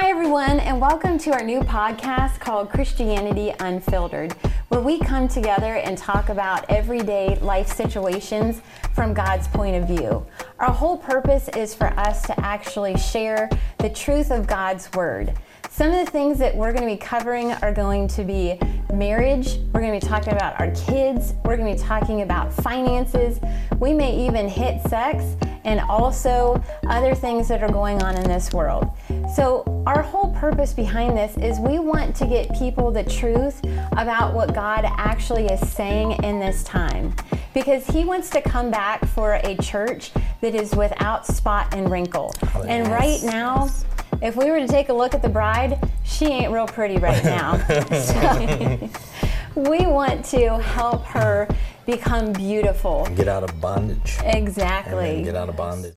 Hi, everyone, and welcome to our new podcast called Christianity Unfiltered, where we come together and talk about everyday life situations from God's point of view. Our whole purpose is for us to actually share the truth of God's Word. Some of the things that we're going to be covering are going to be marriage, we're going to be talking about our kids, we're going to be talking about finances, we may even hit sex and also other things that are going on in this world. So, our whole purpose behind this is we want to get people the truth about what God actually is saying in this time. Because He wants to come back for a church that is without spot and wrinkle. Oh, and right now, if we were to take a look at the bride, she ain't real pretty right now. so, we want to help her become beautiful. Get out of bondage. Exactly. Get out of bondage.